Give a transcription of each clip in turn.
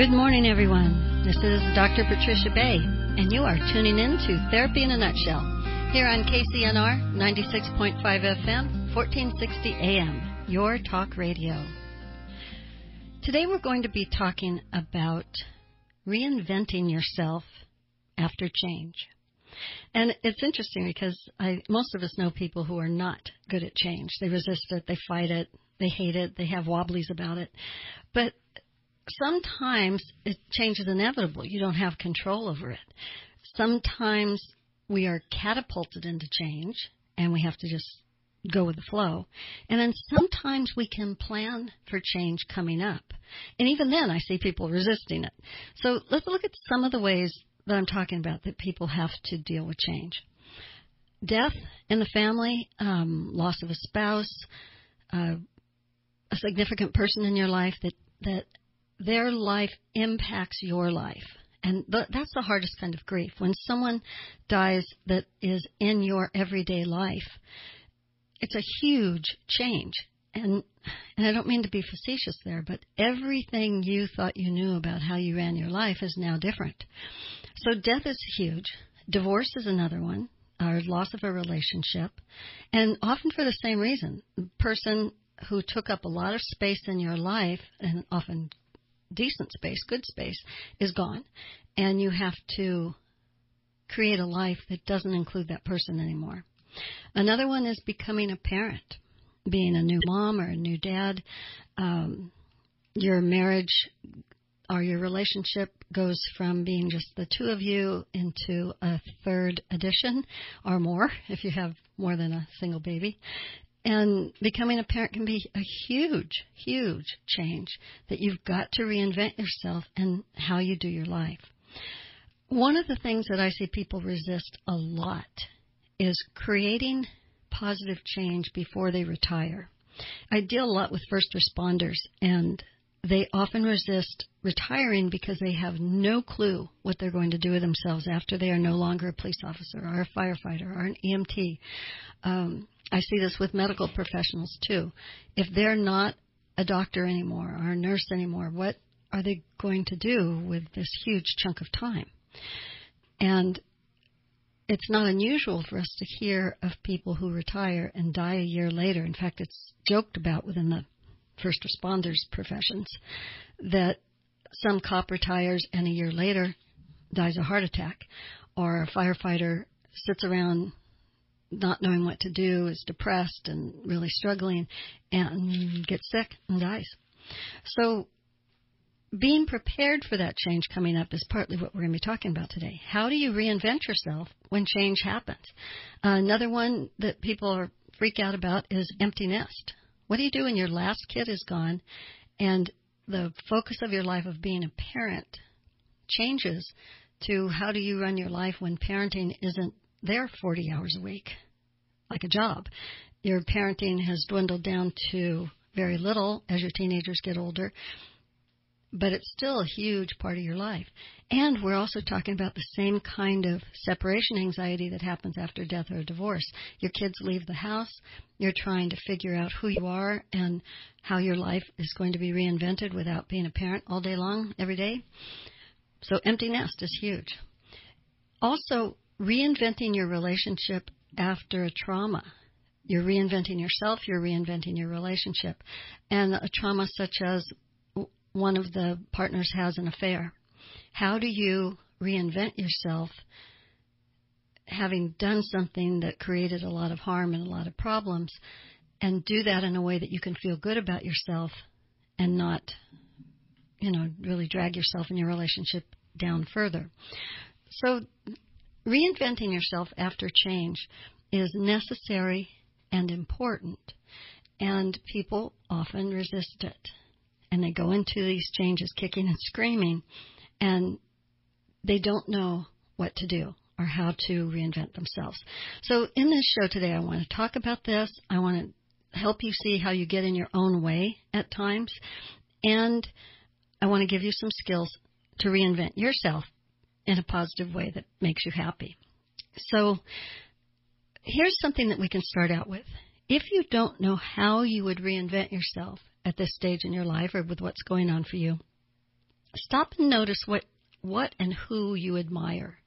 Good morning, everyone. This is Dr. Patricia Bay, and you are tuning in to Therapy in a Nutshell here on KCNR 96.5 FM, 1460 AM, your talk radio. Today we're going to be talking about reinventing yourself after change. And it's interesting because I, most of us know people who are not good at change. They resist it, they fight it, they hate it, they have wobblies about it. But sometimes it, change is inevitable. You don't have control over it. Sometimes we are catapulted into change and we have to just go with the flow. And then sometimes we can plan for change coming up. And even then I see people resisting it. So let's look at some of the ways that I'm talking about that people have to deal with change. Death in the family, um, loss of a spouse, uh, a significant person in your life that, that their life impacts your life. And th- that's the hardest kind of grief. When someone dies that is in your everyday life, it's a huge change. And and I don't mean to be facetious there, but everything you thought you knew about how you ran your life is now different. So death is huge. Divorce is another one, or loss of a relationship, and often for the same reason. The person who took up a lot of space in your life, and often decent space, good space, is gone. And you have to create a life that doesn't include that person anymore. Another one is becoming a parent, being a new mom or a new dad. Um, your marriage or your relationship goes from being just the two of you into a third addition or more if you have more than a single baby. And becoming a parent can be a huge, huge change that you've got to reinvent yourself and how you do your life. One of the things that I see people resist a lot is creating positive change before they retire. I deal a lot with first responders and they often resist retiring because they have no clue what they're going to do with themselves after they are no longer a police officer or a firefighter or an EMT. Um, I see this with medical professionals too. If they're not a doctor anymore or a nurse anymore, what are they going to do with this huge chunk of time? And it's not unusual for us to hear of people who retire and die a year later. In fact, it's joked about within the first responders professions that some cop retires and a year later dies a heart attack, or a firefighter sits around not knowing what to do, is depressed and really struggling, and gets sick and dies. So, being prepared for that change coming up is partly what we're going to be talking about today. How do you reinvent yourself when change happens? Uh, another one that people are freak out about is empty nest. What do you do when your last kid is gone and the focus of your life of being a parent changes to how do you run your life when parenting isn't there 40 hours a week, like a job? Your parenting has dwindled down to very little as your teenagers get older, but it's still a huge part of your life. And we're also talking about the same kind of separation anxiety that happens after death or divorce. Your kids leave the house, you're trying to figure out who you are and how your life is going to be reinvented without being a parent all day long, every day. So, empty nest is huge. Also, reinventing your relationship after a trauma. You're reinventing yourself, you're reinventing your relationship. And a trauma such as one of the partners has an affair. How do you reinvent yourself having done something that created a lot of harm and a lot of problems and do that in a way that you can feel good about yourself and not, you know, really drag yourself and your relationship down further. So reinventing yourself after change is necessary and important, and people often resist it and they go into these changes kicking and screaming and they don't know what to do or how to reinvent themselves. So in this show today, I want to talk about this. I want to help you see how you get in your own way at times. And I want to give you some skills to reinvent yourself in a positive way that makes you happy. So here's something that we can start out with. If you don't know how you would reinvent yourself, at this stage in your life or with what's going on for you. stop and notice what what and who you admire.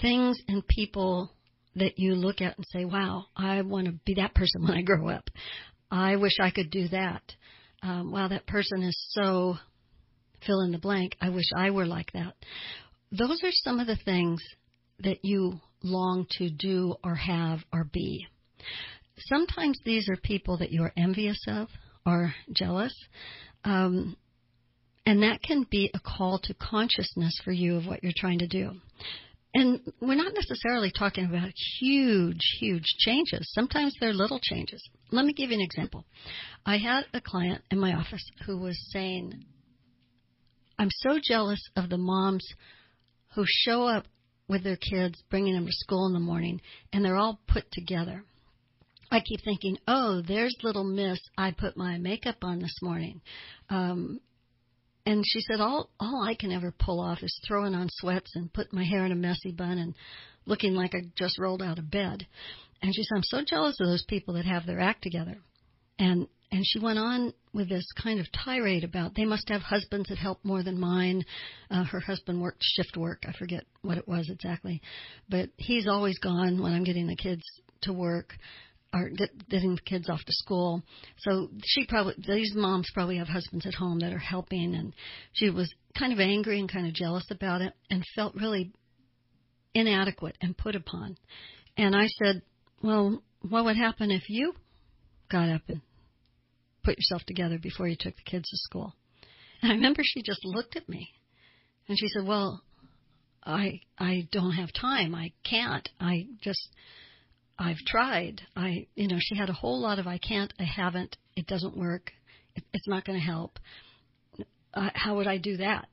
Things and people that you look at and say, "Wow, I want to be that person when I grow up. I wish I could do that." Um, wow, that person is so fill in the blank. I wish I were like that. Those are some of the things that you long to do or have or be. Sometimes these are people that you're envious of or jealous. Um, and that can be a call to consciousness for you of what you're trying to do. And we're not necessarily talking about huge, huge changes. Sometimes they're little changes. Let me give you an example. I had a client in my office who was saying, I'm so jealous of the moms who show up with their kids, bringing them to school in the morning, and they're all put together. I keep thinking, oh, there's little miss. I put my makeup on this morning. Um, and she said, all, all I can ever pull off is throwing on sweats and put my hair in a messy bun and looking like I just rolled out of bed. And she said, I'm so jealous of those people that have their act together. And and she went on with this kind of tirade about they must have husbands that help more than mine. Uh, her husband worked shift work. I forget what it was exactly, but he's always gone when I'm getting the kids to work or get, getting the kids off to school. So she probably these moms probably have husbands at home that are helping, and she was kind of angry and kind of jealous about it, and felt really inadequate and put upon. And I said, well, what would happen if you got up and put yourself together before you took the kids to school. And I remember she just looked at me and she said, Well, I I don't have time. I can't. I just I've tried. I you know, she had a whole lot of I can't, I haven't, it doesn't work, it, it's not going to help. Uh, how would I do that?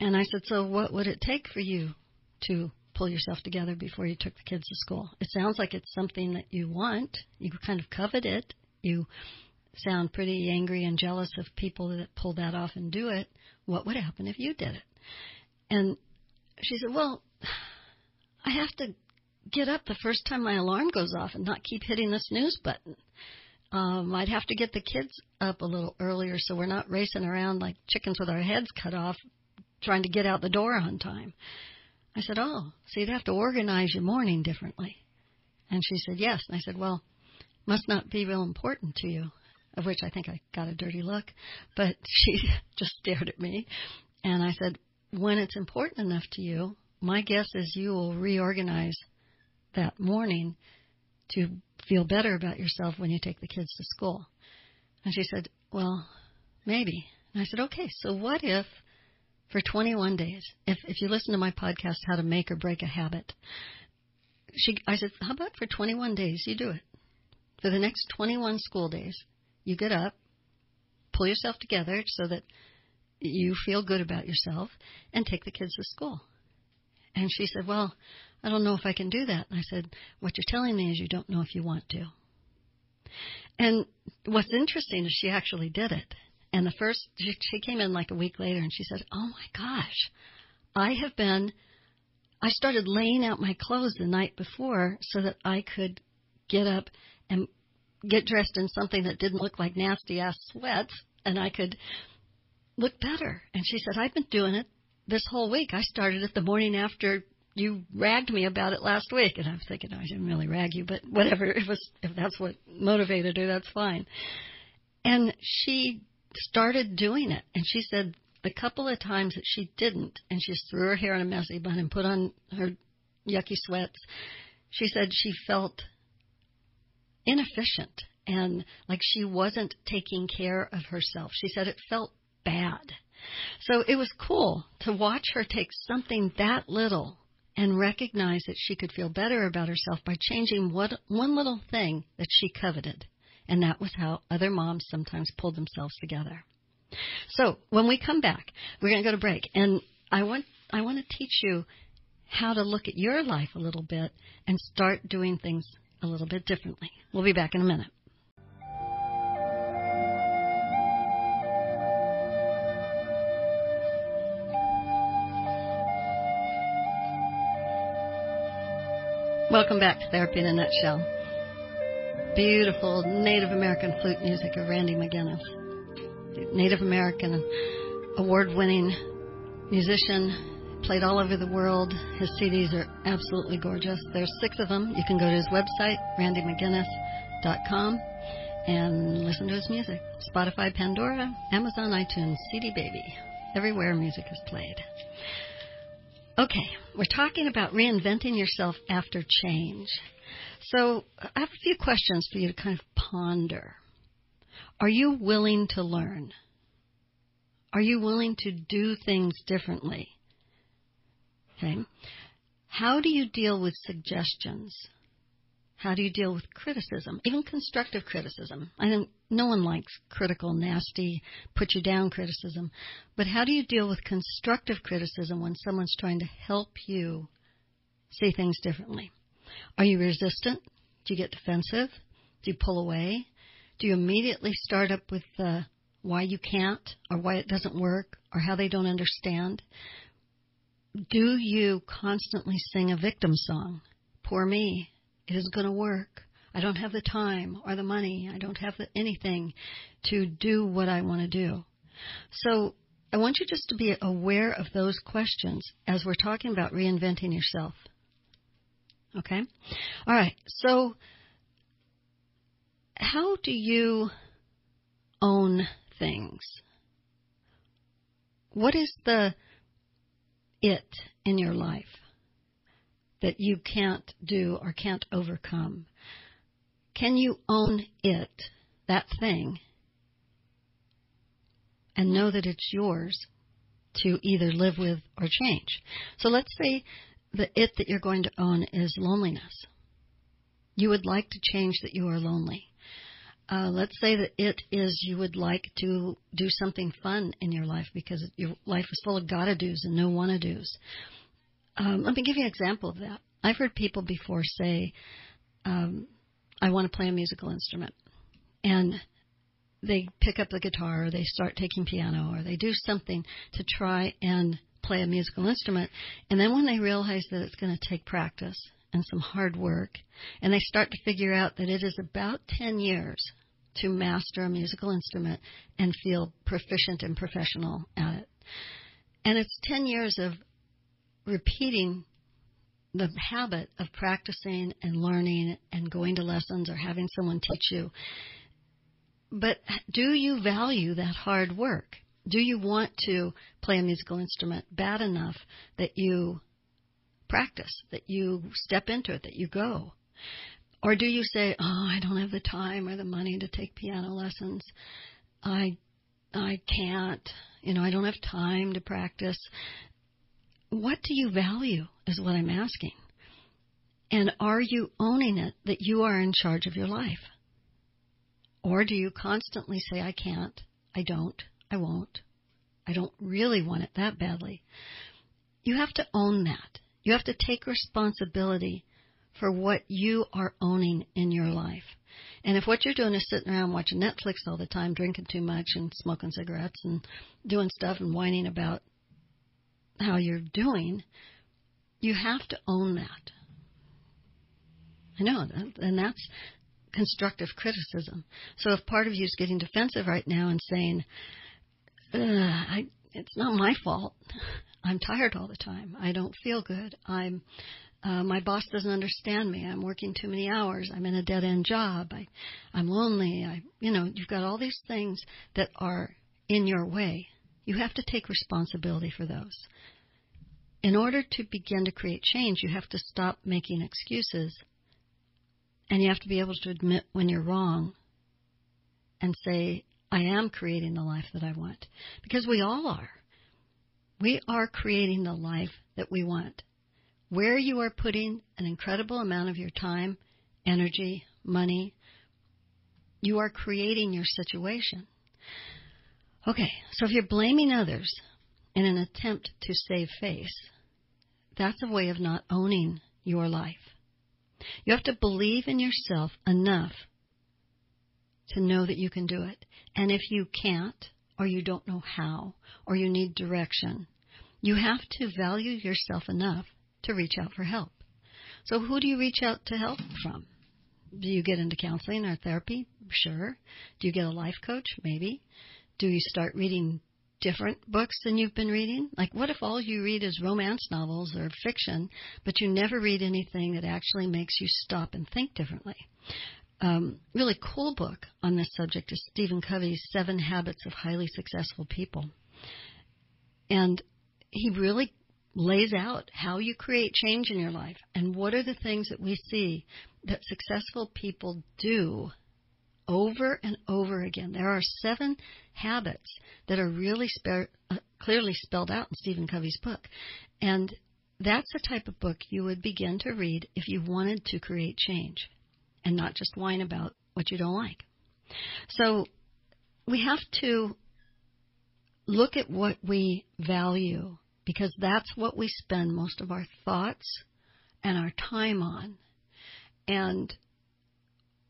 And I said, So what would it take for you to pull yourself together before you took the kids to school? It sounds like it's something that you want. You kind of covet it. You sound pretty angry and jealous of people that pull that off and do it. What would happen if you did it? And she said, Well, I have to get up the first time my alarm goes off and not keep hitting the snooze button. Um, I'd have to get the kids up a little earlier so we're not racing around like chickens with our heads cut off trying to get out the door on time. I said, Oh, so you'd have to organize your morning differently. And she said, Yes. And I said, Well, must not be real important to you of which I think I got a dirty look, but she just stared at me. And I said, When it's important enough to you, my guess is you will reorganize that morning to feel better about yourself when you take the kids to school. And she said, Well, maybe. And I said, Okay, so what if for 21 days, if, if you listen to my podcast, How to Make or Break a Habit, she, I said, How about for 21 days you do it? For the next 21 school days, you get up, pull yourself together so that you feel good about yourself, and take the kids to school. And she said, Well, I don't know if I can do that. And I said, What you're telling me is you don't know if you want to. And what's interesting is she actually did it. And the first, she came in like a week later and she said, Oh my gosh, I have been, I started laying out my clothes the night before so that I could get up and get dressed in something that didn't look like nasty ass sweats and I could look better. And she said, I've been doing it this whole week. I started it the morning after you ragged me about it last week. And I was thinking, no, I didn't really rag you, but whatever. It was, if that's what motivated her, that's fine. And she started doing it. And she said the couple of times that she didn't, and she just threw her hair in a messy bun and put on her yucky sweats, she said she felt inefficient and like she wasn't taking care of herself. She said it felt bad. So it was cool to watch her take something that little and recognize that she could feel better about herself by changing what, one little thing that she coveted. And that was how other moms sometimes pulled themselves together. So when we come back, we're going to go to break. And I want, I want to teach you how to look at your life a little bit and start doing things a little bit differently. We'll be back in a minute. Welcome back to Therapy in a Nutshell. Beautiful Native American flute music of Randy McGinnis. Native American award winning musician, played all over the world. His CDs are absolutely gorgeous. There's six of them. You can go to his website, randymcginnis.com, and listen to his music. Spotify, Pandora, Amazon, iTunes, CD Baby, everywhere music is played. Okay, we're talking about reinventing yourself after change. So I have a few questions for you to kind of ponder. Are you willing to learn? Are you willing to do things differently? Okay. How do you deal with suggestions? How do you deal with criticism, even constructive criticism? I think no one likes critical, nasty, put you down criticism. But how do you deal with constructive criticism when someone's trying to help you see things differently? Are you resistant? Do you get defensive? Do you pull away? Do you immediately start up with uh, why you can't or why it doesn't work or how they don't understand? Do you constantly sing a victim song? Poor me. It isn't going to work. I don't have the time or the money. I don't have the, anything to do what I want to do. So I want you just to be aware of those questions as we're talking about reinventing yourself. Okay? All right. So how do you own things? What is the it in your life? that you can't do or can't overcome? Can you own it, that thing, and know that it's yours to either live with or change? So let's say the it that you're going to own is loneliness. You would like to change that you are lonely. Uh, let's say that it is you would like to do something fun in your life because your life is full of gotta do's and no wanna do's. Um, let me give you an example of that. I've heard people before say, um, I want to play a musical instrument. And they pick up the guitar or they start taking piano or they do something to try and play a musical instrument. And then when they realize that it's going to take practice and some hard work, and they start to figure out that it is about 10 years to master a musical instrument and feel proficient and professional at it. And it's 10 years of repeating the habit of practicing and learning and going to lessons or having someone teach you. But do you value that hard work? Do you want to play a musical instrument bad enough that you practice, that you step into it, that you go? Or do you say, "Oh, I don't have the time or the money to take piano lessons. I I can't. You know, I don't have time to practice." what do you value is what I'm asking. And are you owning it that you are in charge of your life? Or do you constantly say, I can't, I don't, I won't, I don't really want it that badly? You have to own that. You have to take responsibility for what you are owning in your life. And if what you're doing is sitting around watching Netflix all the time, drinking too much and smoking cigarettes and doing stuff and whining about how you're doing, you have to own that. I know, and that's constructive criticism. So if part of you is getting defensive right now and saying, I, it's not my fault. I'm tired all the time. I don't feel good. I'm uh, my boss doesn't understand me. I'm working too many hours. I'm in a dead end job. I, I'm lonely. I, you know, you've got all these things that are in your way. You have to take responsibility for those. In order to begin to create change, you have to stop making excuses and you have to be able to admit when you're wrong and say, I am creating the life that I want. Because we all are. We are creating the life that we want. Where you are putting an incredible amount of your time, energy, money, you are creating your situation. Okay, so if you're blaming others in an attempt to save face, that's a way of not owning your life. You have to believe in yourself enough to know that you can do it. And if you can't, or you don't know how, or you need direction, you have to value yourself enough to reach out for help. So, who do you reach out to help from? Do you get into counseling or therapy? Sure. Do you get a life coach? Maybe. Do you start reading different books than you've been reading? Like, what if all you read is romance novels or fiction, but you never read anything that actually makes you stop and think differently? Um, really cool book on this subject is Stephen Covey's Seven Habits of Highly Successful People. And he really lays out how you create change in your life and what are the things that we see that successful people do over and over again. There are seven habits that are really spe- uh, clearly spelled out in Stephen Covey's book. And that's the type of book you would begin to read if you wanted to create change and not just whine about what you don't like. So we have to look at what we value because that's what we spend most of our thoughts and our time on. And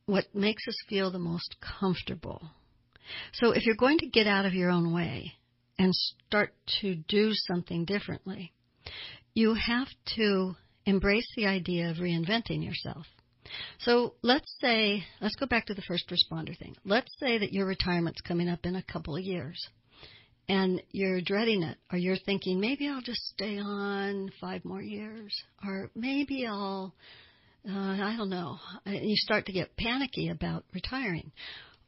what makes us feel the most comfortable. So if you're going to get out of your own way and start to do something differently, you have to embrace the idea of reinventing yourself. So let's say, let's go back to the first responder thing. Let's say that your retirement's coming up in a couple of years and you're dreading it or you're thinking maybe I'll just stay on five more years or maybe I'll uh, I don't know. And you start to get panicky about retiring.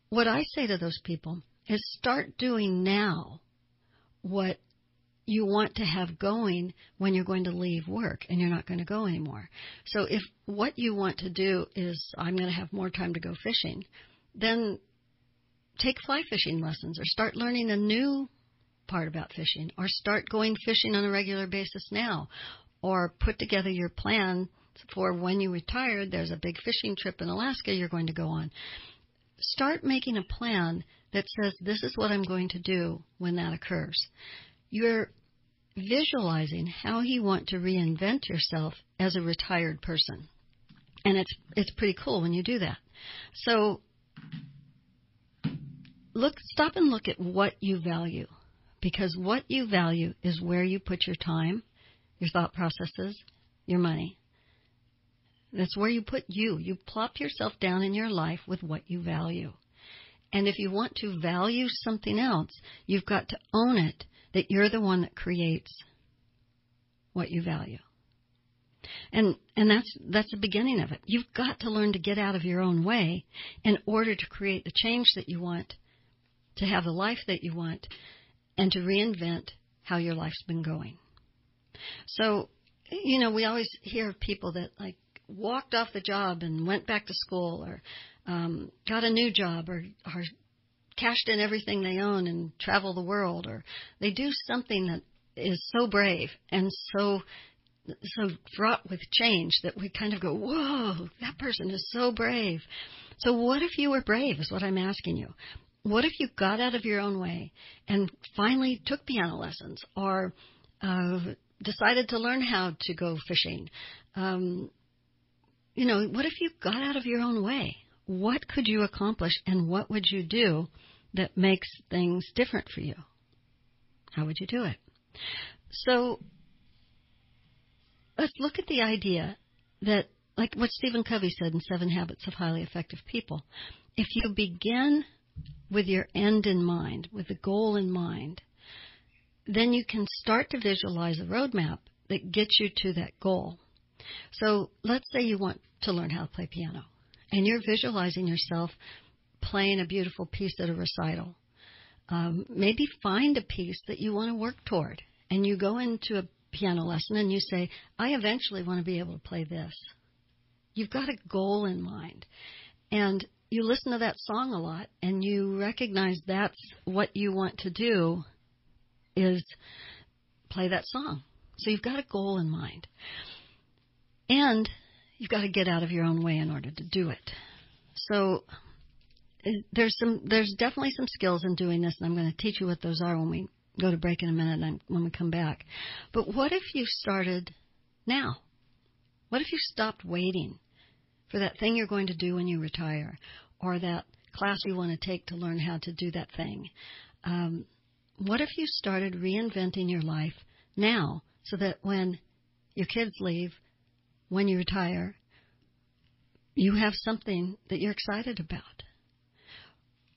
What I say to those people is start doing now what you want to have going when you're going to leave work and you're not going to go anymore. So if what you want to do is I'm going to have more time to go fishing, then take fly fishing lessons or start learning a new part about fishing or start going fishing on a regular basis now or put together your plan for when you retire, there's a big fishing trip in Alaska you're going to go on. Start making a plan that says, this is what I'm going to do when that occurs. You're visualizing how you want to reinvent yourself as a retired person. And it's, it's pretty cool when you do that. So, look, stop and look at what you value. Because what you value is where you put your time, your thought processes, your money. That's where you put you. You plop yourself down in your life with what you value. And if you want to value something else, you've got to own it that you're the one that creates what you value. And and that's that's the beginning of it. You've got to learn to get out of your own way in order to create the change that you want, to have the life that you want, and to reinvent how your life's been going. So, you know, we always hear of people that like walked off the job and went back to school or um, got a new job or, or cashed in everything they own and travel the world or they do something that is so brave and so so fraught with change that we kind of go, whoa, that person is so brave. So what if you were brave is what I'm asking you. What if you got out of your own way and finally took piano lessons or uh, decided to learn how to go fishing um, you know, what if you got out of your own way? What could you accomplish and what would you do that makes things different for you? How would you do it? So let's look at the idea that, like what Stephen Covey said in Seven Habits of Highly Effective People, if you begin with your end in mind, with the goal in mind, then you can start to visualize a roadmap that gets you to that goal. So let's say you want to learn how to play piano and you're visualizing yourself playing a beautiful piece at a recital. Um, maybe find a piece that you want to work toward and you go into a piano lesson and you say, I eventually want to be able to play this. You've got a goal in mind. And you listen to that song a lot and you recognize that's what you want to do is play that song. So you've got a goal in mind. And you've got to get out of your own way in order to do it. So uh, there's some there's definitely some skills in doing this and I'm going to teach you what those are when we go to break in a minute and when we come back. But what if you started now? What if you stopped waiting for that thing you're going to do when you retire or that class you want to take to learn how to do that thing? Um, what if you started reinventing your life now so that when your kids leave when you retire, you have something that you're excited about.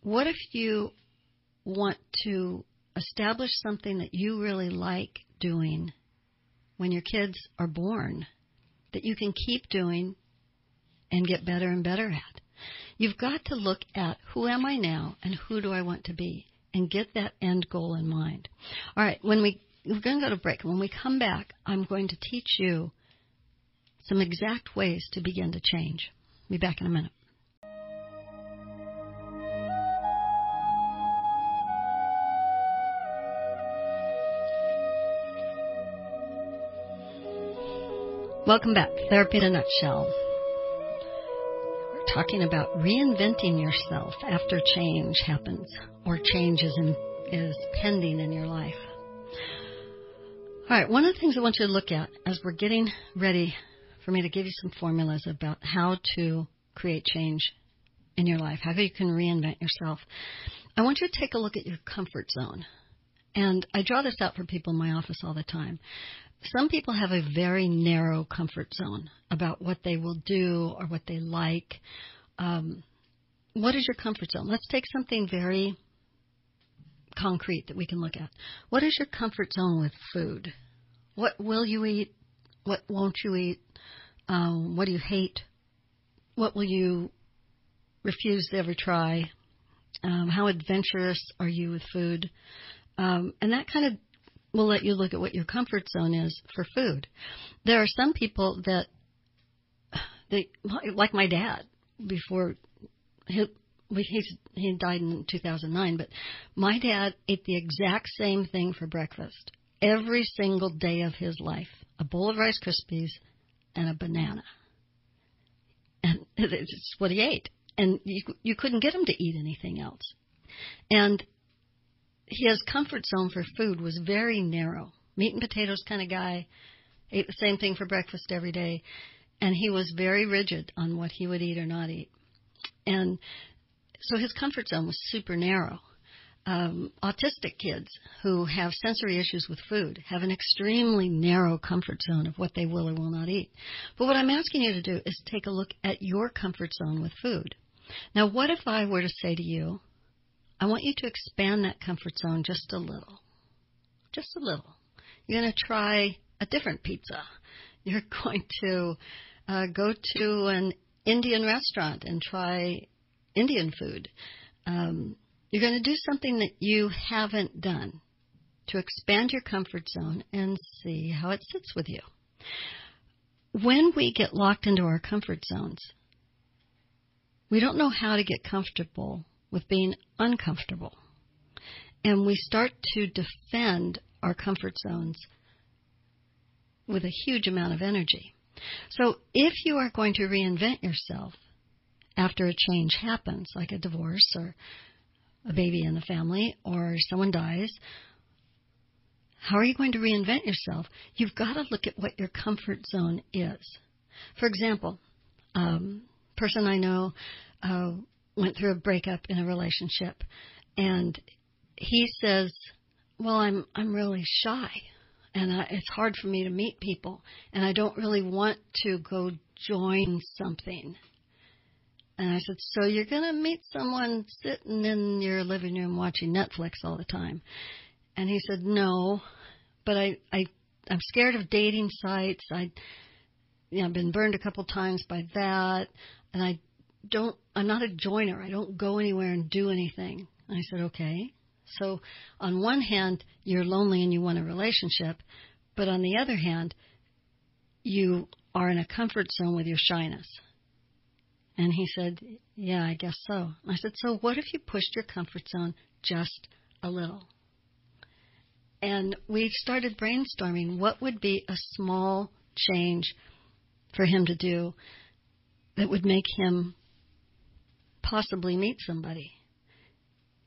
What if you want to establish something that you really like doing when your kids are born that you can keep doing and get better and better at. You've got to look at who am I now and who do I want to be and get that end goal in mind. All right, when we we're going to go to break. When we come back, I'm going to teach you some exact ways to begin to change. Be back in a minute. Welcome back. Therapy in a Nutshell. Talking about reinventing yourself after change happens or change is, in, is pending in your life. All right, one of the things I want you to look at as we're getting ready for me to give you some formulas about how to create change in your life, how you can reinvent yourself, I want you to take a look at your comfort zone. And I draw this out for people in my office all the time some people have a very narrow comfort zone about what they will do or what they like. Um, what is your comfort zone? Let's take something very concrete that we can look at. What is your comfort zone with food? What will you eat? What won't you eat? Um, what do you hate? What will you refuse to ever try? Um, how adventurous are you with food? Um, and that kind of will let you look at what your comfort zone is for food. There are some people that they like my dad before he he died in 2009, but my dad ate the exact same thing for breakfast every single day of his life: a bowl of Rice Krispies and a banana. And it's what he ate, and you you couldn't get him to eat anything else. And his comfort zone for food was very narrow. Meat and potatoes kind of guy, ate the same thing for breakfast every day, and he was very rigid on what he would eat or not eat. And so his comfort zone was super narrow. Um, autistic kids who have sensory issues with food have an extremely narrow comfort zone of what they will or will not eat. But what I'm asking you to do is take a look at your comfort zone with food. Now, what if I were to say to you, I want you to expand that comfort zone just a little. Just a little. You're going to try a different pizza. You're going to uh, go to an Indian restaurant and try Indian food. Um, you're going to do something that you haven't done to expand your comfort zone and see how it sits with you. When we get locked into our comfort zones, we don't know how to get comfortable with being uncomfortable. And we start to defend our comfort zones with a huge amount of energy. So if you are going to reinvent yourself after a change happens, like a divorce or a baby in the family or someone dies, how are you going to reinvent yourself? You've got to look at what your comfort zone is. For example, um, person I know uh, went through a breakup in a relationship, and he says, "Well, I'm I'm really shy, and I, it's hard for me to meet people, and I don't really want to go join something." And I said, "So you're going to meet someone sitting in your living room watching Netflix all the time?" And he said, "No, but I I I'm scared of dating sites. I you know, I've been burned a couple times by that, and I don't I'm not a joiner. I don't go anywhere and do anything. And I said, okay. So on one hand, you're lonely and you want a relationship, but on the other hand, you are in a comfort zone with your shyness. And he said, yeah, I guess so. I said, so what if you pushed your comfort zone just a little? And we started brainstorming what would be a small change for him to do that would make him possibly meet somebody.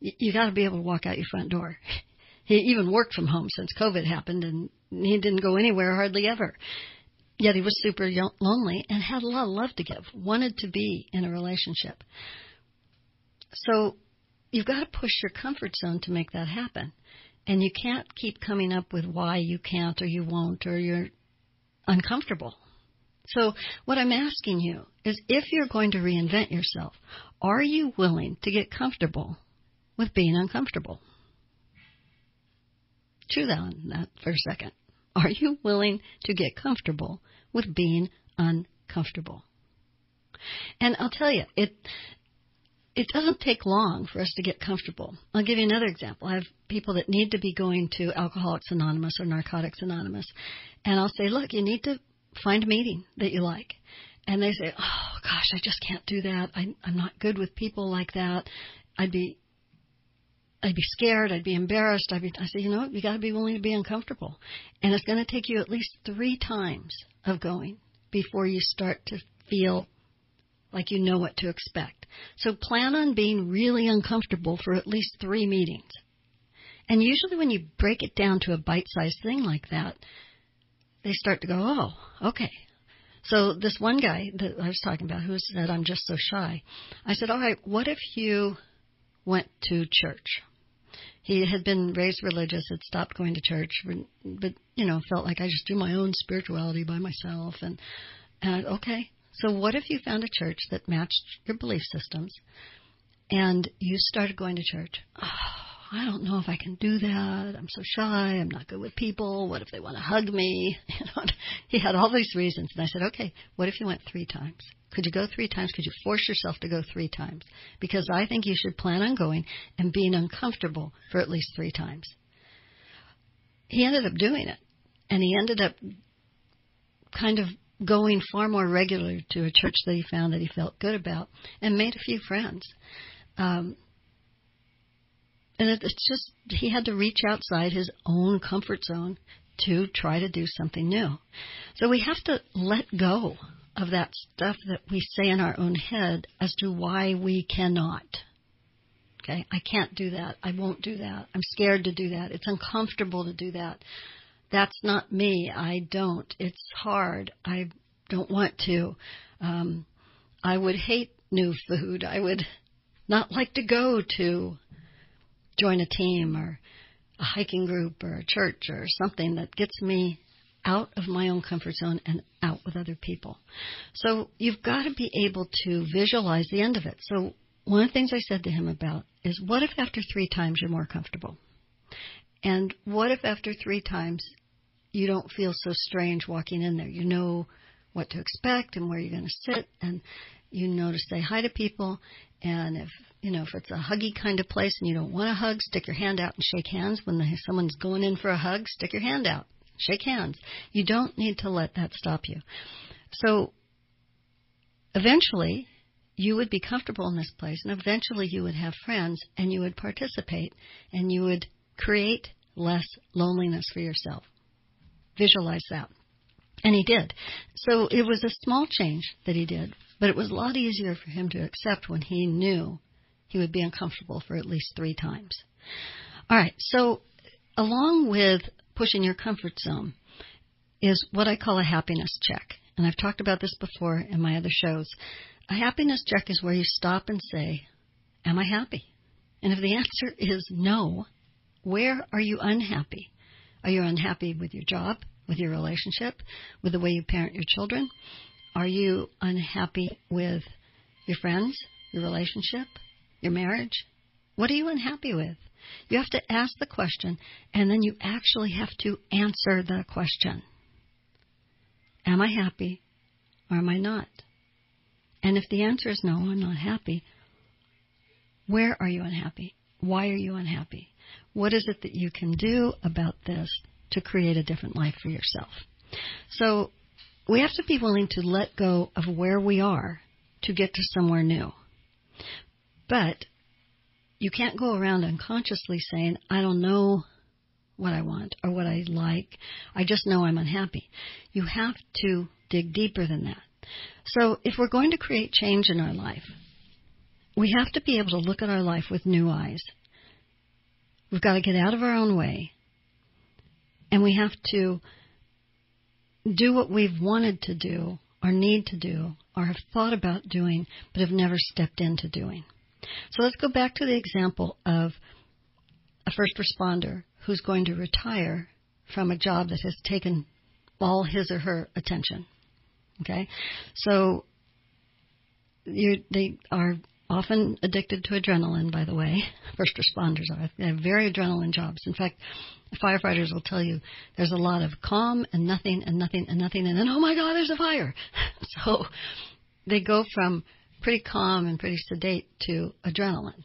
You, got to be able to walk out your front door. he even worked from home since COVID happened, and he didn't go anywhere hardly ever. Yet he was super lonely and had a lot of love to give, wanted to be in a relationship. So you've got to push your comfort zone to make that happen. And you can't keep coming up with why you can't or you won't or you're uncomfortable. So, what I'm asking you is if you're going to reinvent yourself, are you willing to get comfortable with being uncomfortable? chew that on that for a second. Are you willing to get comfortable with being uncomfortable? And I'll tell you, it it doesn't take long for us to get comfortable. I'll give you another example. I have people that need to be going to Alcoholics Anonymous or Narcotics Anonymous, and I'll say, look, you need to find a meeting that you like. And they say, oh gosh, I just can't do that. I, I'm not good with people like that. I'd be I'd be scared. I'd be embarrassed. I'd be, I say, you know, you got to be willing to be uncomfortable, and it's going to take you at least three times of going before you start to feel like you know what to expect. So plan on being really uncomfortable for at least three meetings. And usually when you break it down to a bite-sized thing like that, they start to go, oh, okay. So this one guy that I was talking about who said, I'm just so shy. I said, all right, what if you went to church? He had been raised religious, had stopped going to church, but, you know, felt like I just do my own spirituality by myself. And, and okay, so what if you found a church that matched your belief systems and you started going to church? Oh, I don't know if I can do that. I'm so shy. I'm not good with people. What if they want to hug me? He had all these reasons. And I said, okay, what if you went three times? Could you go three times? Could you force yourself to go three times? Because I think you should plan on going and being uncomfortable for at least three times. He ended up doing it. And he ended up kind of going far more regularly to a church that he found that he felt good about and made a few friends. Um, and it, it's just, he had to reach outside his own comfort zone to try to do something new. So we have to let go of that stuff that we say in our own head as to why we cannot. Okay, I can't do that. I won't do that. I'm scared to do that. It's uncomfortable to do that. That's not me. I don't. It's hard. I don't want to. Um, I would hate new food. I would not like to go to join a team or a hiking group or a church or something that gets me out of my own comfort zone and out with other people. So you've got to be able to visualize the end of it. So one of the things I said to him about is what if after three times you're more comfortable? And what if after three times you don't feel so strange walking in there? You know what to expect and where you're going to sit and you know to say hi to people and if you know if it's a huggy kind of place and you don't want a hug stick your hand out and shake hands. When the, someone's going in for a hug stick your hand out shake hands. You don't need to let that stop you. So eventually you would be comfortable in this place and eventually you would have friends and you would participate and you would create less loneliness for yourself. Visualize that. And he did. So it was a small change that he did, but it was a lot easier for him to accept when he knew he would be uncomfortable for at least three times. All right, so along with pushing your comfort zone is what I call a happiness check. And I've talked about this before in my other shows. A happiness check is where you stop and say, Am I happy? And if the answer is no, where are you unhappy? Are you unhappy with your job? with your relationship, with the way you parent your children? Are you unhappy with your friends, your relationship, your marriage? What are you unhappy with? You have to ask the question, and then you actually have to answer the question Am I happy or am I not? And if the answer is no, I'm not happy, where are you unhappy? Why are you unhappy? What is it that you can do about this to create a different life for yourself. So we have to be willing to let go of where we are to get to somewhere new. But you can't go around unconsciously saying, I don't know what I want or what I like. I just know I'm unhappy. You have to dig deeper than that. So if we're going to create change in our life, we have to be able to look at our life with new eyes. We've got to get out of our own way and we have to do what we've wanted to do or need to do or have thought about doing but have never stepped into doing. So let's go back to the example of a first responder who's going to retire from a job that has taken all his or her attention. Okay? So you, they are often addicted to adrenaline, by the way. First responders are. They have very adrenaline jobs. In fact, firefighters will tell you there's a lot of calm and nothing and nothing and nothing and then, oh my God, there's a fire. so they go from pretty calm and pretty sedate to adrenaline.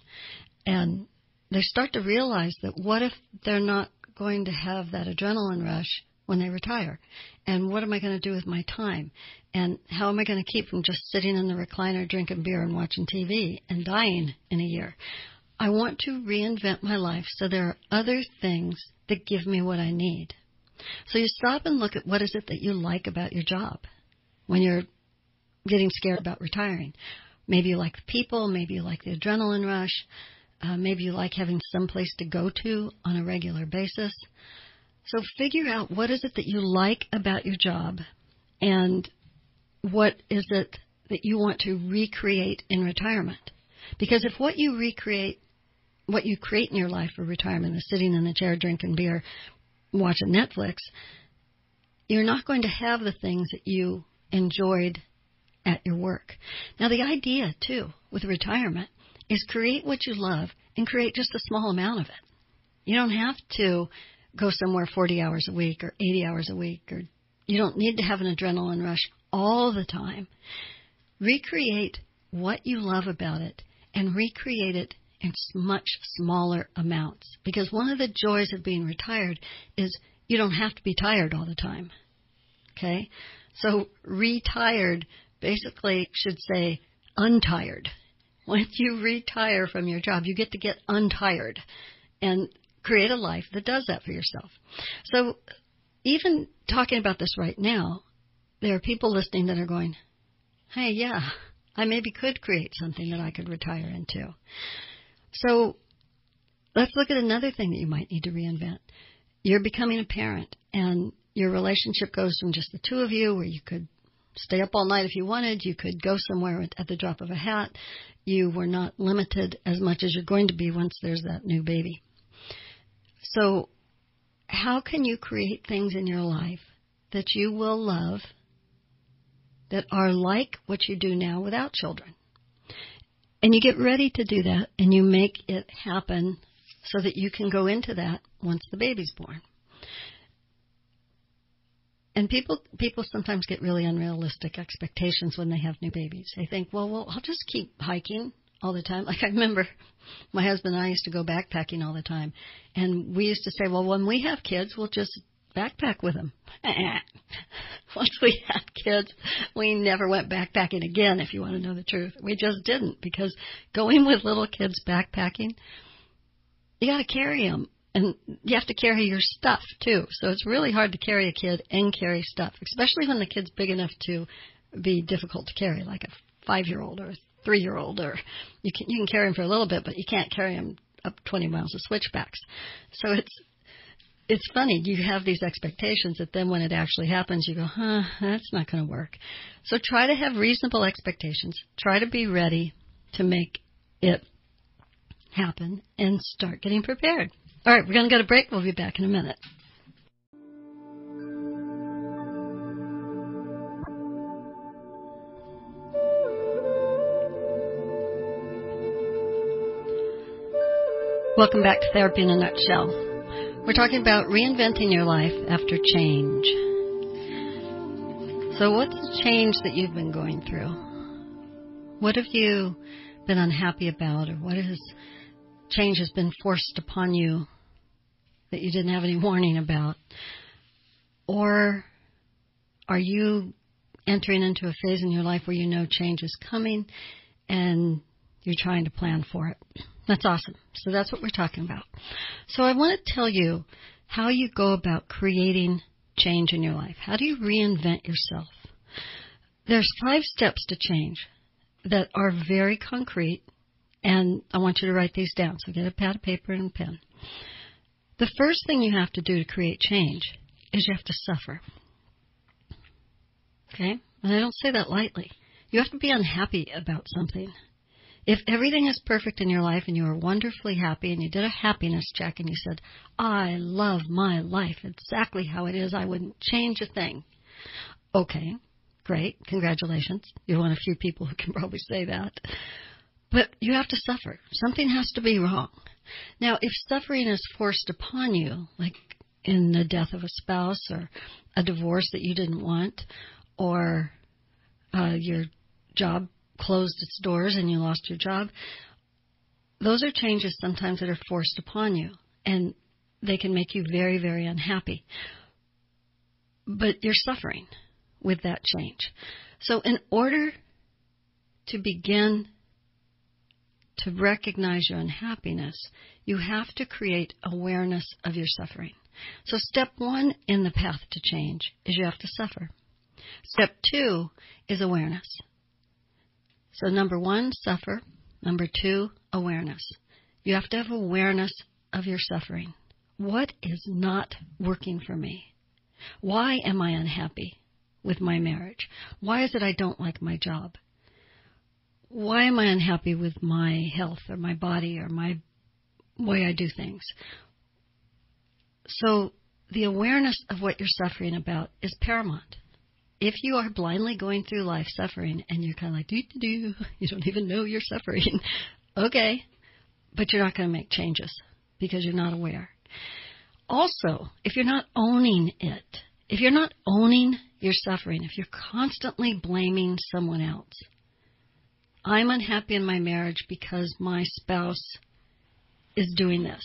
And they start to realize that what if they're not going to have that adrenaline rush when they retire? And what am I going to do with my time? And how am I going to keep from just sitting in the recliner drinking beer and watching TV and dying in a year? I want to reinvent my life so there are other things that give me what I need. So you stop and look at what is it that you like about your job when you're getting scared about retiring. Maybe you like the people, maybe you like the adrenaline rush, uh, maybe you like having some place to go to on a regular basis. So figure out what is it that you like about your job and what is it that you want to recreate in retirement. Because if what you recreate, what you create in your life for retirement is sitting in the chair drinking beer, watching Netflix, you're not going to have the things that you enjoyed at your work. Now the idea too with retirement is create what you love and create just a small amount of it. You don't have to go somewhere 40 hours a week or 80 hours a week or you don't need to have an adrenaline rush all the time. Recreate what you love about it and recreate it in much smaller amounts because one of the joys of being retired is you don't have to be tired all the time. Okay? So retired basically should say untired when you retire from your job, you get to get untired and create a life that does that for yourself. So, even talking about this right now, there are people listening that are going, hey, yeah, I maybe could create something that I could retire into. So, let's look at another thing that you might need to reinvent. You're becoming a parent, and your relationship goes from just the two of you, where you could stay up all night if you wanted. You could go somewhere at the drop of a hat. You were not limited as much as you're going to be once there's that new baby. So, how can you create things in your life that you will love that are like what you do now without children? And you get ready to do that and you make it happen so that you can go into that once the baby's born and people people sometimes get really unrealistic expectations when they have new babies. They think, well, well, I'll just keep hiking all the time. Like I remember my husband and I used to go backpacking all the time, and we used to say, well, when we have kids, we'll just backpack with them. Once we had kids, we never went backpacking again. If you want to know the truth, we just didn't because going with little kids backpacking, you got to carry them and you have to carry your stuff too. So it's really hard to carry a kid and carry stuff, especially when the kid's big enough to be difficult to carry, like a five-year-old or a three-year-old, or you can you can carry him for a little bit, but you can't carry him up 20 miles of switchbacks. So it's it's funny. You have these expectations that then when it actually happens, you go, huh, that's not going to work. So try to have reasonable expectations. Try to be ready to make it happen and start getting prepared. All right, we're going to go to break. We'll be back in a minute. Welcome back to Therapy in a Nutshell. We're talking about reinventing your life after change. So, what's the change that you've been going through? What have you been unhappy about, or what has change has been forced upon you that you didn't have any warning about? Or are you entering into a phase in your life where you know change is coming and you're trying to plan for it? That's awesome. So that's what we're talking about. So I want to tell you how you go about creating change in your life. How do you reinvent yourself? There's five steps to change that are very concrete and I want you to write these down. So get a pad of paper and a pen. The first thing you have to do to create change is you have to suffer. Okay? And I don't say that lightly. You have to be unhappy about something. If everything is perfect in your life and you are wonderfully happy and you did a happiness check and you said, I love my life exactly how it is, I wouldn't change a thing. Okay, great, congratulations. You're one of few people who can probably say that. But you have to suffer. Something has to be wrong. Now, if suffering is forced upon you, like in the death of a spouse or a divorce that you didn't want, or uh, your job closed its doors and you lost your job, those are changes sometimes that are forced upon you, and they can make you very, very unhappy. But you're suffering with that change. So, in order to begin to recognize your unhappiness, you have to create awareness of your suffering. So, step one in the path to change is you have to suffer. Step two is awareness. So, number one, suffer. Number two, awareness. You have to have awareness of your suffering. What is not working for me? Why am I unhappy with my marriage? Why is it I don't like my job? Why am I unhappy with my health or my body or my way I do things? So the awareness of what you're suffering about is paramount. If you are blindly going through life suffering and you're kind of like, do do do, you don't even know you're suffering, okay, but you're not going to make changes because you're not aware. Also, if you're not owning it, if you're not owning your suffering, if you're constantly blaming someone else, I'm unhappy in my marriage because my spouse is doing this,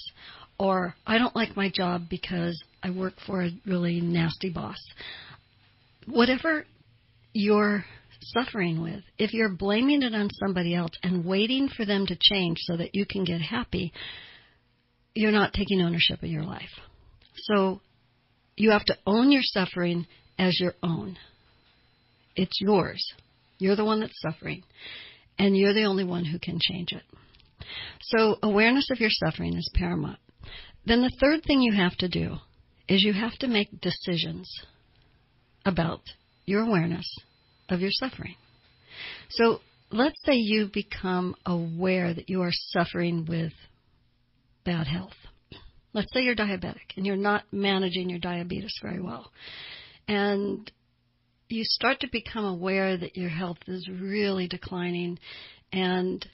or I don't like my job because I work for a really nasty boss. Whatever you're suffering with, if you're blaming it on somebody else and waiting for them to change so that you can get happy, you're not taking ownership of your life. So you have to own your suffering as your own. It's yours. You're the one that's suffering, and you're the only one who can change it. So awareness of your suffering is paramount. Then the third thing you have to do is you have to make decisions about your awareness of your suffering. So let's say you become aware that you are suffering with bad health. Let's say you're diabetic and you're not managing your diabetes very well. And you start to become aware that your health is really declining and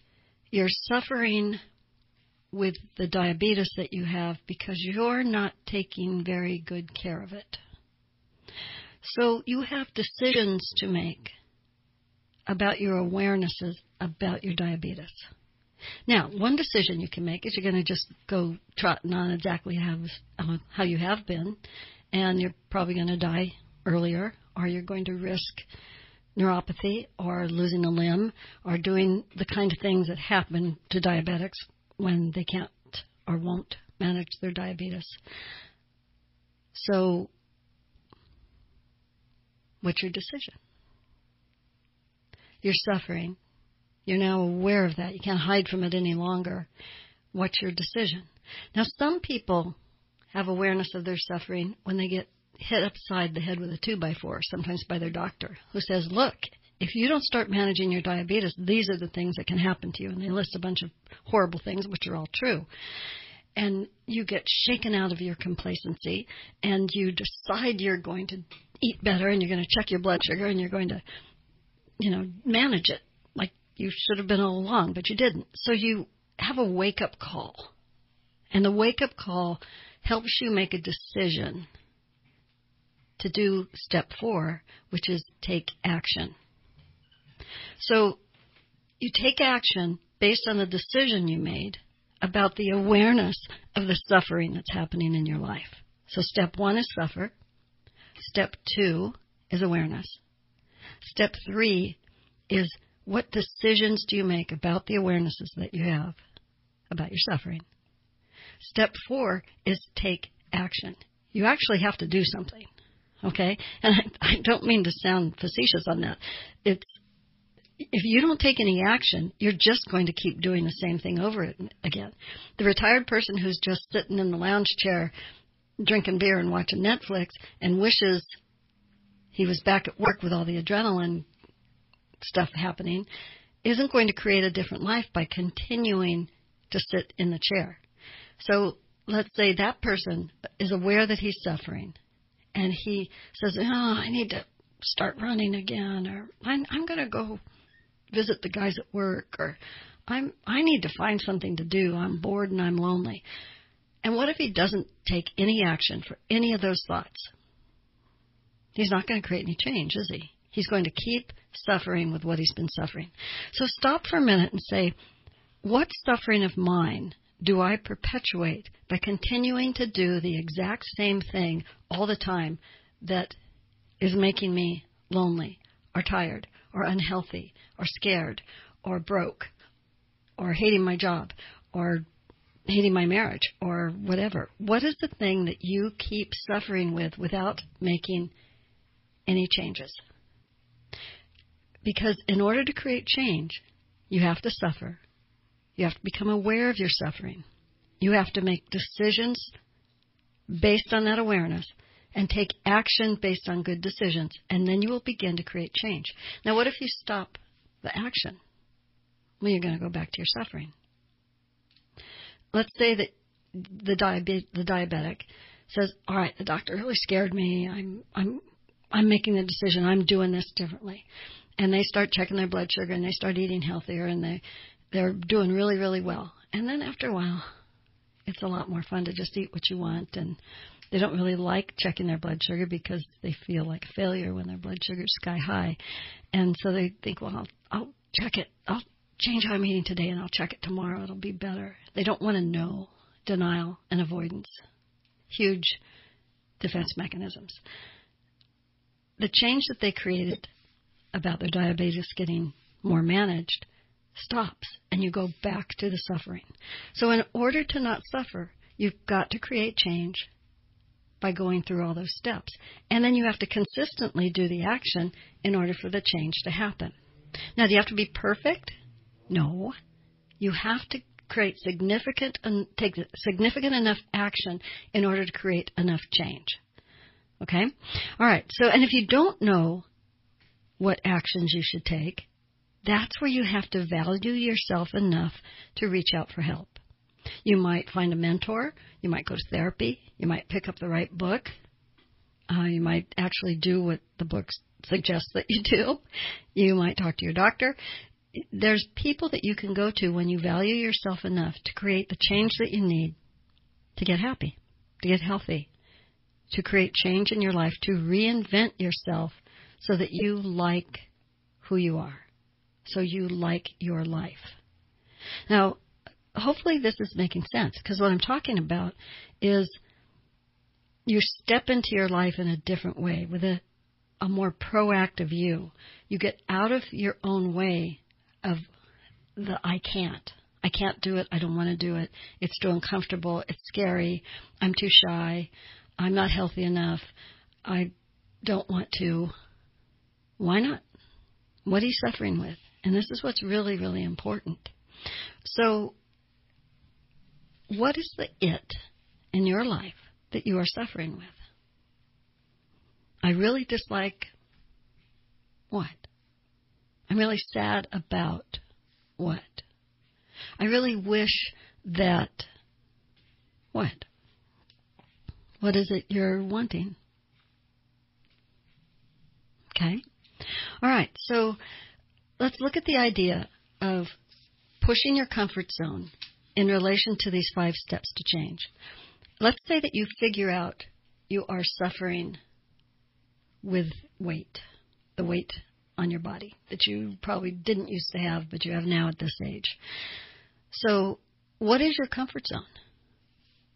you're suffering with the diabetes that you have because you're not taking very good care of it. So you have decisions to make about your awarenesses about your diabetes. Now, one decision you can make is you're going to just go trotting on exactly how, uh, how you have been, and you're probably going to die earlier, or you're going to risk neuropathy or losing a limb or doing the kind of things that happen to diabetics when they can't or won't manage their diabetes. So, what's your decision? You're suffering. You're now aware of that. You can't hide from it any longer. What's your decision? Now, some people have awareness of their suffering when they get hit upside the head with a two by four, sometimes by their doctor, who says, Look, if you don't start managing your diabetes, these are the things that can happen to you. And they list a bunch of horrible things, which are all true. And you get shaken out of your complacency and you decide you're going to eat better and you're going to check your blood sugar and you're going to, you know, manage it like you should have been all along, but you didn't. So you have a wake up call. And the wake up call helps you make a decision to do step four, which is take action. So you take action based on the decision you made about the awareness of the suffering that's happening in your life. So step one is suffer. Step two is awareness. Step three is what decisions do you make about the awarenesses that you have about your suffering? Step four is take action. You actually have to do something. Okay? And I, I don't mean to sound facetious on that. It's if you don't take any action, you're just going to keep doing the same thing over again. The retired person who's just sitting in the lounge chair drinking beer and watching Netflix and wishes he was back at work with all the adrenaline stuff happening isn't going to create a different life by continuing to sit in the chair. So let's say that person is aware that he's suffering and he says, "Oh, I need to start running again," or "I'm, I'm going to go visit the guys at work," or I'm I need to find something to do. I'm bored and I'm lonely. And what if he doesn't take any action for any of those thoughts? He's not going to create any change, is he? He's going to keep suffering with what he's been suffering. So stop for a minute and say, what suffering of mine do I perpetuate by continuing to do the exact same thing all the time that is making me lonely or tired or unhealthy or scared or broke or hating my job or hating my marriage or whatever. What is the thing that you keep suffering with without making any changes? Because in order to create change, you have to suffer. You have to become aware of your suffering. You have to make decisions based on that awareness and take action based on good decisions, and then you will begin to create change. Now, what if you stop the action? Well, you're going to go back to your suffering. Let's say that the, diabe- the diabetic says, "All right, the doctor really scared me. I'm I'm I'm making the decision. I'm doing this differently." And they start checking their blood sugar and they start eating healthier and they they're doing really really well. And then after a while, it's a lot more fun to just eat what you want and they don't really like checking their blood sugar because they feel like a failure when their blood sugar's sky high. And so they think, well, I'll, I'll check it. I'll change how I'm eating today and I'll check it tomorrow. It'll be better. They don't want to know denial and avoidance. Huge defense mechanisms. The change that they created about their diabetes getting more managed stops and you go back to the suffering. So in order to not suffer, you've got to create change by going through all those steps. And then you have to consistently do the action in order for the change to happen. Now, do you have to be perfect? No. You have to create significant and take significant enough action in order to create enough change. Okay? All right. So, and if you don't know what actions you should take, that's where you have to value yourself enough to reach out for help. You might find a mentor. You might go to therapy. You might pick up the right book. Uh, you might actually do what the book suggests that you do. You might talk to your doctor. There's people that you can go to when you value yourself enough to create the change that you need to get happy, to get healthy, to create change in your life, to reinvent yourself so that you like who you are, so you like your life. Now, hopefully this is making sense because what I'm talking about is you step into your life in a different way with a, a more proactive you. You get out of your own way of the I can't. I can't do it. I don't want to do it. It's too uncomfortable. It's scary. I'm too shy. I'm not healthy enough. I don't want to. Why not? What are you suffering with? And this is what's really, really important. So what is the it in your life that you are suffering with? I really dislike what? I'm really sad about what? I really wish that what? What is it you're wanting? Okay? All right, so let's look at the idea of pushing your comfort zone in relation to these five steps to change. Let's say that you figure out you are suffering with weight, the weight on your body that you probably didn't used to have, but you have now at this age. So, what is your comfort zone?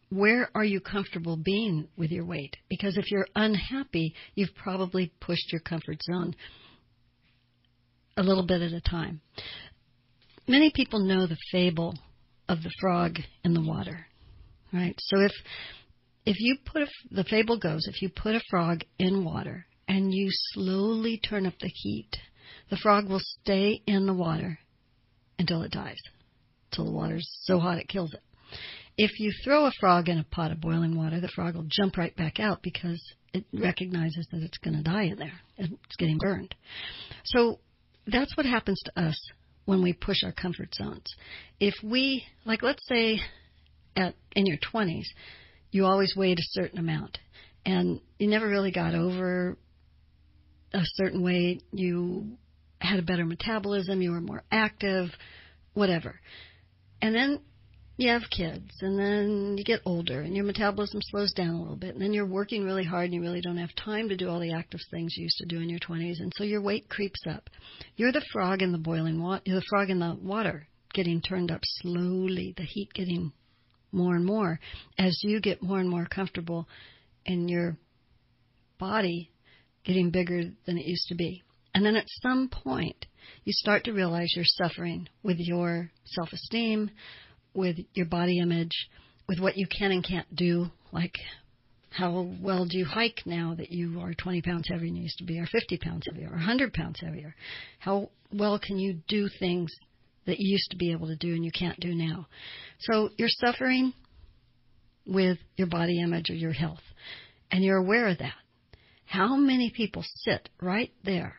Where are you comfortable being with your weight? Because if you're unhappy, you've probably pushed your comfort zone a little bit at a time. Many people know the fable of the frog in the water. Right? So if if you put a, the fable goes, if you put a frog in water and you slowly turn up the heat, the frog will stay in the water until it dies, until the water's so hot it kills it. If you throw a frog in a pot of boiling water, the frog will jump right back out because it recognizes that it's going to die in there. And it's getting burned. So that's what happens to us when we push our comfort zones. If we, like, let's say at, in your 20s, you always weighed a certain amount and you never really got over a certain weight, you had a better metabolism, you were more active, whatever. And then you have kids and then you get older and your metabolism slows down a little bit and then you're working really hard and you really don't have time to do all the active things you used to do in your 20s and so your weight creeps up. You're the frog in the boiling water, you're the frog in the water getting turned up slowly, the heat getting more and more as you get more and more comfortable in your body getting bigger than it used to be. And then at some point, you start to realize you're suffering with your self esteem, with your body image, with what you can and can't do, like how well do you hike now that you are 20 pounds heavier than you used to be, or 50 pounds heavier, or 100 pounds heavier? How well can you do things that you used to be able to do and you can't do now? So you're suffering with your body image or your health, and you're aware of that. How many people sit right there?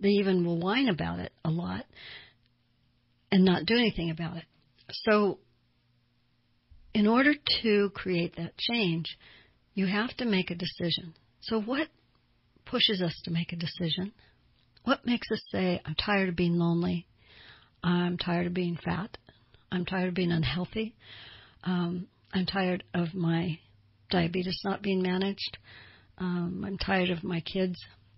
They even will whine about it a lot and not do anything about it. So in order to create that change, you have to make a decision. So, what pushes us to make a decision? What makes us say, I'm tired of being lonely? I'm tired of being fat. I'm tired of being unhealthy. Um, I'm tired of my diabetes not being managed. Um, I'm tired of my kids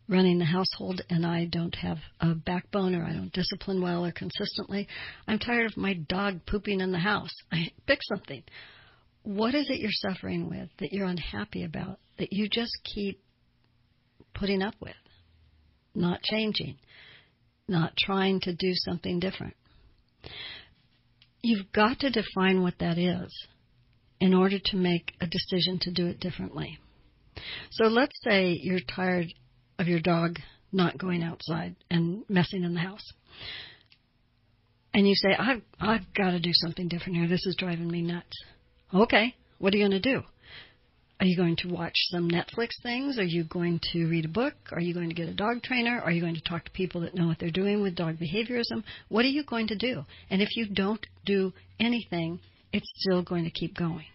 running the household and I don't have a backbone or I don't discipline well or consistently. I'm tired of my dog pooping in the house. I pick something. What is it you're suffering with that you're unhappy about that you just keep putting up with, not changing, not trying to do something different? You've got to define what that is in order to make a decision to do it differently. So let's say you're tired of your dog not going outside and messing in the house. And you say, I've, I've got to do something different here. This is driving me nuts. Okay, what are you going to do? Are you going to watch some Netflix things? Are you going to read a book? Are you going to get a dog trainer? Are you going to talk to people that know what they're doing with dog behaviorism? What are you going to do? And if you don't do anything, it's still going to keep going.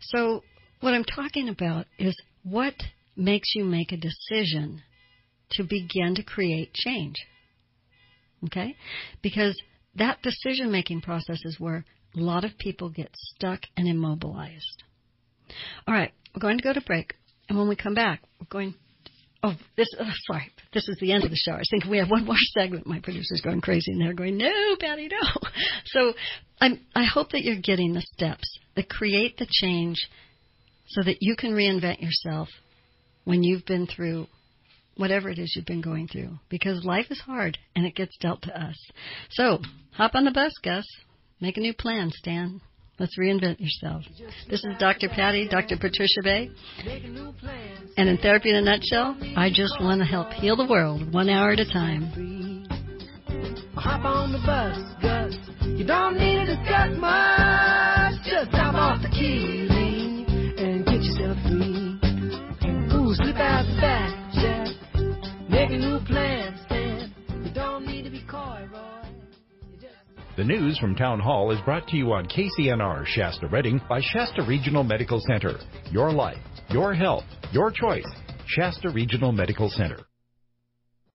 So, what I'm talking about is what makes you make a decision to begin to create change. Okay? Because that decision making process is where a lot of people get stuck and immobilized. All right, we're going to go to break. And when we come back, we're going. Oh, this. Oh, sorry, this is the end of the show. I was thinking we have one more segment. My producer's going crazy, and they're going, "No, Patty, no." So, I'm, I hope that you're getting the steps that create the change, so that you can reinvent yourself when you've been through whatever it is you've been going through because life is hard and it gets dealt to us. So, hop on the bus, Gus. Make a new plan, Stan. Let's reinvent yourself. This is Dr. Patty, Dr. Patricia Bay. And in Therapy in a Nutshell, I just want to help heal the world one hour at a time. Hop on the bus, Gus. You don't need to discuss much. Just hop off the key out the back. Make a new plan, Stan. You don't need to be coy, Roy. The news from Town Hall is brought to you on KCNR Shasta Redding by Shasta Regional Medical Center. Your life, your health, your choice. Shasta Regional Medical Center.